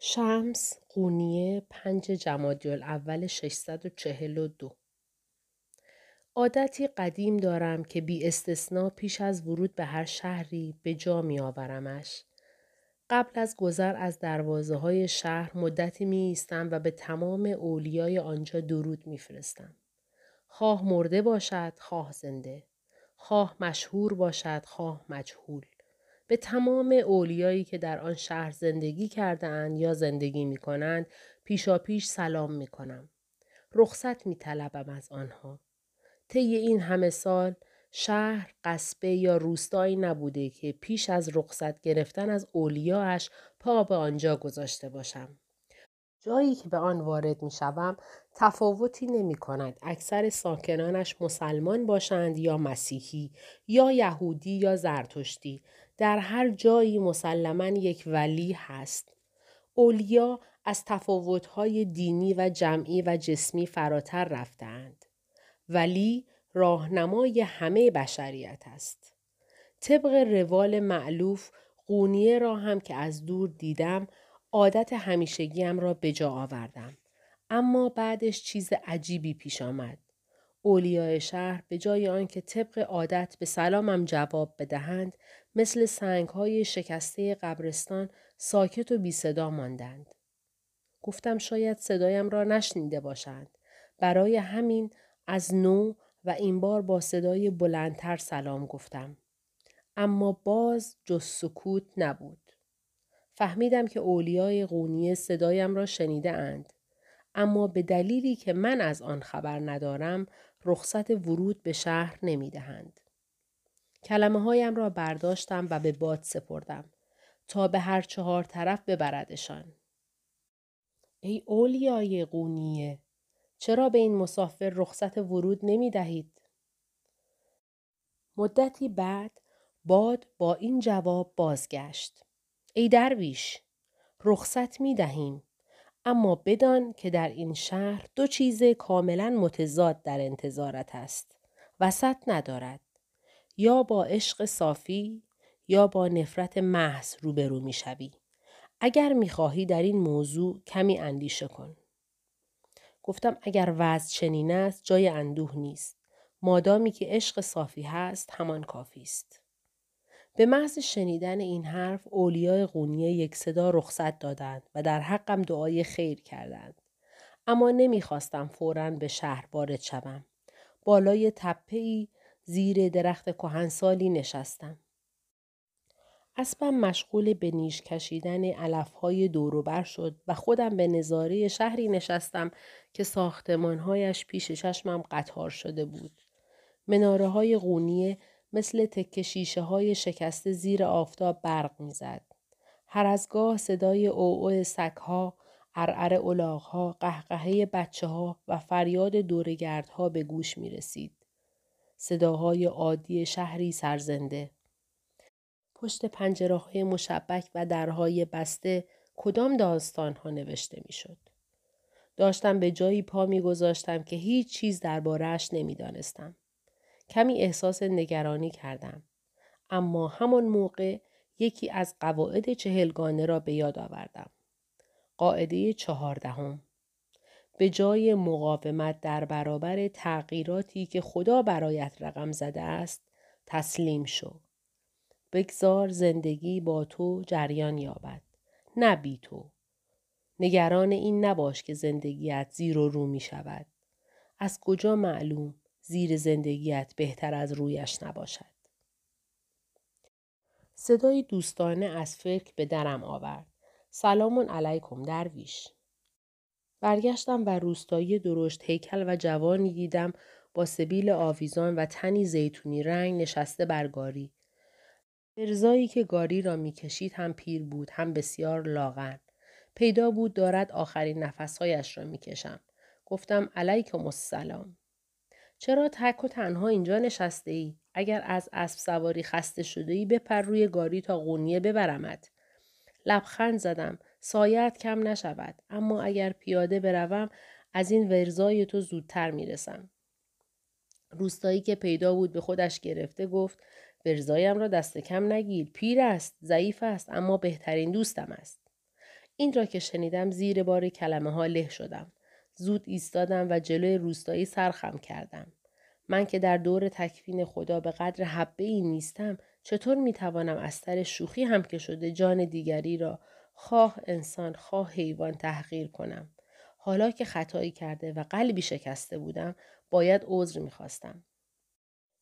شمس قونیه پنج جمادی اول 642 عادتی قدیم دارم که بی استثنا پیش از ورود به هر شهری به جا می آورمش. قبل از گذر از دروازه های شهر مدتی می ایستم و به تمام اولیای آنجا درود می فرستم. خواه مرده باشد، خواه زنده. خواه مشهور باشد، خواه مجهول. به تمام اولیایی که در آن شهر زندگی کرده یا زندگی می کنند پیشا پیش سلام می کنم. رخصت می طلبم از آنها. طی این همه سال شهر قصبه یا روستایی نبوده که پیش از رخصت گرفتن از اولیاش پا به آنجا گذاشته باشم. جایی که به آن وارد می شوم تفاوتی نمی کند. اکثر ساکنانش مسلمان باشند یا مسیحی یا یهودی یا زرتشتی. در هر جایی مسلما یک ولی هست. اولیا از تفاوتهای دینی و جمعی و جسمی فراتر رفتند. ولی راهنمای همه بشریت است. طبق روال معلوف قونیه را هم که از دور دیدم عادت همیشگیم را به جا آوردم. اما بعدش چیز عجیبی پیش آمد. اولیای شهر به جای آنکه طبق عادت به سلامم جواب بدهند مثل سنگ های شکسته قبرستان ساکت و بی صدا ماندند. گفتم شاید صدایم را نشنیده باشند. برای همین از نو و این بار با صدای بلندتر سلام گفتم. اما باز جز سکوت نبود. فهمیدم که اولیای قونیه صدایم را شنیده اند. اما به دلیلی که من از آن خبر ندارم رخصت ورود به شهر نمی دهند. کلمه هایم را برداشتم و به باد سپردم تا به هر چهار طرف ببردشان. ای اولیای قونیه چرا به این مسافر رخصت ورود نمی دهید؟ مدتی بعد باد با این جواب بازگشت. ای درویش رخصت می دهیم اما بدان که در این شهر دو چیز کاملا متضاد در انتظارت است. وسط ندارد. یا با عشق صافی یا با نفرت محض روبرو می شوی. اگر می خواهی در این موضوع کمی اندیشه کن. گفتم اگر وضع چنین است جای اندوه نیست. مادامی که عشق صافی هست همان کافی است. به محض شنیدن این حرف اولیای قونیه یک صدا رخصت دادند و در حقم دعای خیر کردند. اما نمی‌خواستم فورا به شهر وارد شوم. بالای تپه ای زیر درخت کهنسالی نشستم. اسبم مشغول به نیش کشیدن علفهای دوروبر شد و خودم به نظاره شهری نشستم که ساختمانهایش پیش چشمم قطار شده بود. مناره های قونیه مثل تک شیشه های شکسته زیر آفتاب برق می‌زد. هر از گاه صدای اوعو سگها، ارعر الاغها، قهقهه بچه ها و فریاد دورگردها به گوش می رسید. صداهای عادی شهری سرزنده. پشت پنجره های مشبک و درهای بسته کدام داستان ها نوشته می شد. داشتم به جایی پا می گذاشتم که هیچ چیز دربارهش نمی دانستم. کمی احساس نگرانی کردم. اما همان موقع یکی از قواعد چهلگانه را به یاد آوردم. قاعده چهاردهم به جای مقاومت در برابر تغییراتی که خدا برایت رقم زده است تسلیم شو. بگذار زندگی با تو جریان یابد. نه بی تو. نگران این نباش که زندگیت زیر و رو می شود. از کجا معلوم زیر زندگیت بهتر از رویش نباشد. صدای دوستانه از فکر به درم آورد. سلام علیکم درویش. برگشتم و روستایی درشت هیکل و جوانی دیدم با سبیل آویزان و تنی زیتونی رنگ نشسته بر گاری. ارزایی که گاری را می‌کشید هم پیر بود هم بسیار لاغر. پیدا بود دارد آخرین نفسهایش را می‌کشم. گفتم علیکم السلام. چرا تک و تنها اینجا نشسته ای؟ اگر از اسب سواری خسته شده ای بپر روی گاری تا قونیه ببرمت. لبخند زدم. سایت کم نشود. اما اگر پیاده بروم از این ورزای تو زودتر می‌رسم. روستایی که پیدا بود به خودش گرفته گفت ورزایم را دست کم نگیر. پیر است. ضعیف است. اما بهترین دوستم است. این را که شنیدم زیر بار کلمه ها له شدم. زود ایستادم و جلوی روستایی سرخم کردم. من که در دور تکفین خدا به قدر حبه ای نیستم چطور می توانم از سر شوخی هم که شده جان دیگری را خواه انسان خواه حیوان تحقیر کنم. حالا که خطایی کرده و قلبی شکسته بودم باید عذر می‌خواستم.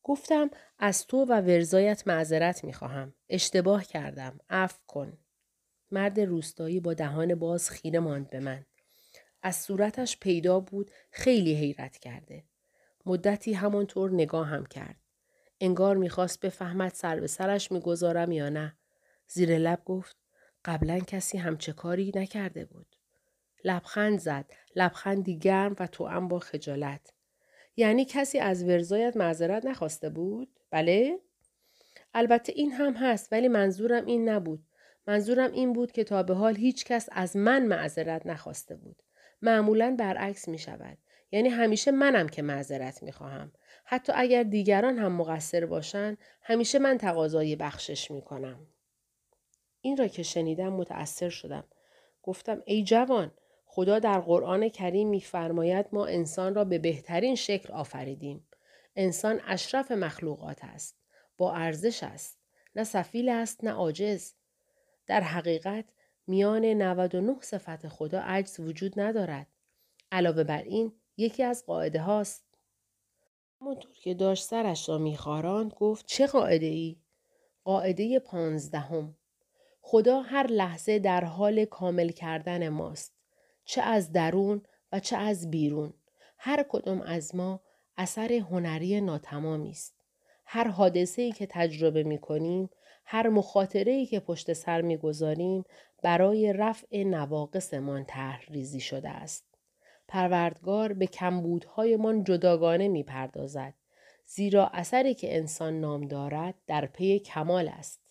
گفتم از تو و ورزایت معذرت می‌خواهم. اشتباه کردم. عفو کن. مرد روستایی با دهان باز خیره ماند به من. از صورتش پیدا بود خیلی حیرت کرده. مدتی همانطور نگاه هم کرد. انگار می‌خواست بفهمد سر به سرش می‌گذارم یا نه. زیر لب گفت قبلا کسی همچه کاری نکرده بود. لبخند زد. لبخندی گرم و توأم با خجالت. یعنی کسی از ورزایت معذرت نخواسته بود؟ بله؟ البته این هم هست ولی منظورم این نبود. منظورم این بود که تا به حال هیچ کس از من معذرت نخواسته بود. معمولا برعکس می شود. یعنی همیشه منم که معذرت می خواهم. حتی اگر دیگران هم مقصر باشند همیشه من تقاضای بخشش می کنم. این را که شنیدم متأثر شدم. گفتم ای جوان خدا در قرآن کریم میفرماید ما انسان را به بهترین شکل آفریدیم. انسان اشرف مخلوقات است. با ارزش است. نه سفیل است نه عاجز. در حقیقت میان 99 صفت خدا عجز وجود ندارد. علاوه بر این یکی از قاعده هاست. همونطور که داشت سرش را میخاراند گفت چه قاعده ای؟ قاعده پانزدهم. خدا هر لحظه در حال کامل کردن ماست. چه از درون و چه از بیرون. هر کدام از ما اثر هنری ناتمامی است. هر حادثه ای که تجربه می کنیم، هر مخاطره ای که پشت سر می گذاریم برای رفع نواقصمان طرح شده است. پروردگار به کمبودهایمان جداگانه می پردازد. زیرا اثری که انسان نام دارد در پی کمال است.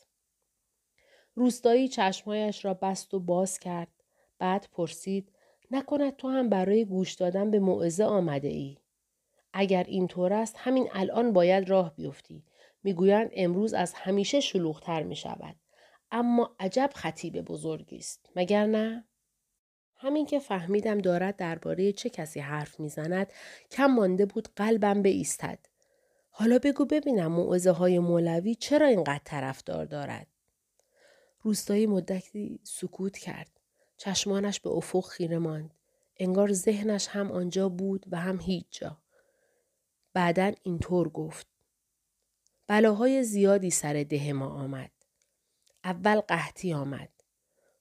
روستایی چشمهایش را بست و باز کرد. بعد پرسید نکند تو هم برای گوش دادن به موعظه آمده ای. اگر اینطور است همین الان باید راه بیفتی. می‌گویند امروز از همیشه شلوغتر می شود. اما عجب خطیب بزرگی است. مگر نه؟ همین که فهمیدم دارد درباره چه کسی حرف می‌زند کم مانده بود قلبم ایستد. حالا بگو ببینم موعظه های مولوی چرا اینقدر طرفدار دارد روستایی مدتی سکوت کرد چشمانش به افق خیره ماند انگار ذهنش هم آنجا بود و هم هیچ جا بعدا اینطور گفت بلاهای زیادی سر ده ما آمد اول قحطی آمد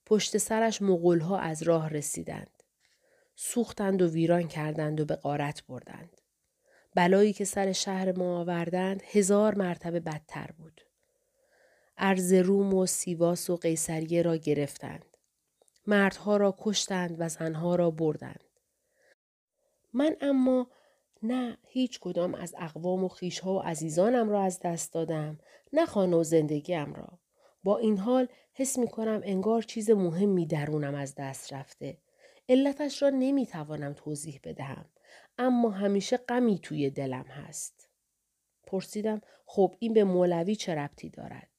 پشت سرش مغولها از راه رسیدند. سوختند و ویران کردند و به قارت بردند. بلایی که سر شهر ما آوردند هزار مرتبه بدتر بود. ارز روم و سیواس و قیصریه را گرفتند. مردها را کشتند و زنها را بردند. من اما نه هیچ کدام از اقوام و خیشها و عزیزانم را از دست دادم نه خانه و زندگیم را. با این حال حس می کنم انگار چیز مهمی درونم از دست رفته. علتش را نمی توانم توضیح بدهم. اما همیشه غمی توی دلم هست. پرسیدم خب این به مولوی چه ربطی دارد؟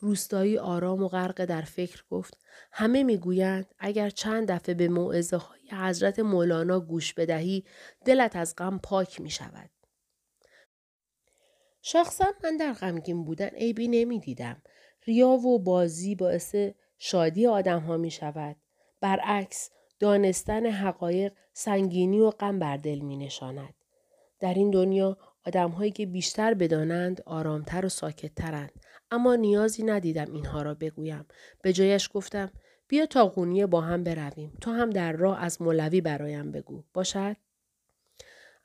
روستایی آرام و غرق در فکر گفت همه می‌گویند اگر چند دفعه به موعظه های حضرت مولانا گوش بدهی دلت از غم پاک می شود. شخصا من در غمگین بودن عیبی نمی دیدم. ریا و بازی باعث شادی آدم ها می شود. برعکس دانستن حقایق سنگینی و غم بر دل می نشاند. در این دنیا آدم هایی که بیشتر بدانند آرامتر و ساکتترند. اما نیازی ندیدم اینها را بگویم. به جایش گفتم بیا تا قونیه با هم برویم. تو هم در راه از مولوی برایم بگو. باشد؟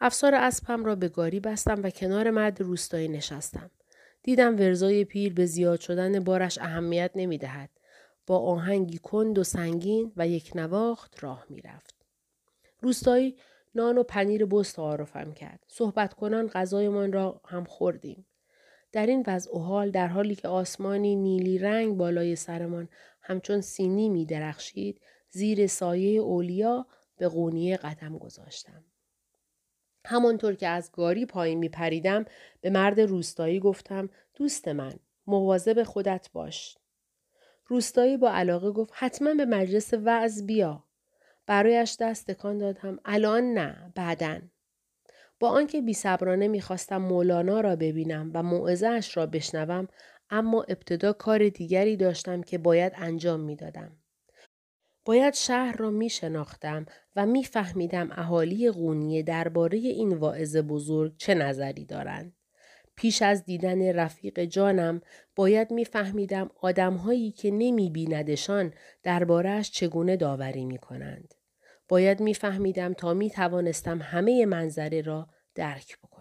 افسار اسبم را به گاری بستم و کنار مرد روستایی نشستم. دیدم ورزای پیر به زیاد شدن بارش اهمیت نمی دهد. با آهنگی کند و سنگین و یک نواخت راه می رفت. روستایی نان و پنیر بست تعارفم کرد. صحبت کنان غذایمان را هم خوردیم. در این وضع و حال در حالی که آسمانی نیلی رنگ بالای سرمان همچون سینی می درخشید زیر سایه اولیا به قونیه قدم گذاشتم. همانطور که از گاری پایین می پریدم به مرد روستایی گفتم دوست من مواظب خودت باش. روستایی با علاقه گفت حتما به مجلس وعظ بیا. برایش دست تکان دادم الان نه بعدن. با آنکه بیصبرانه می‌خواستم مولانا را ببینم و موعظهاش را بشنوم اما ابتدا کار دیگری داشتم که باید انجام می‌دادم. باید شهر را می شناختم و می فهمیدم اهالی قونیه درباره این واعظ بزرگ چه نظری دارند. پیش از دیدن رفیق جانم باید میفهمیدم آدمهایی که نمی بیندشان چگونه داوری می کنند. باید میفهمیدم تا می توانستم همه منظره را درک بکنم.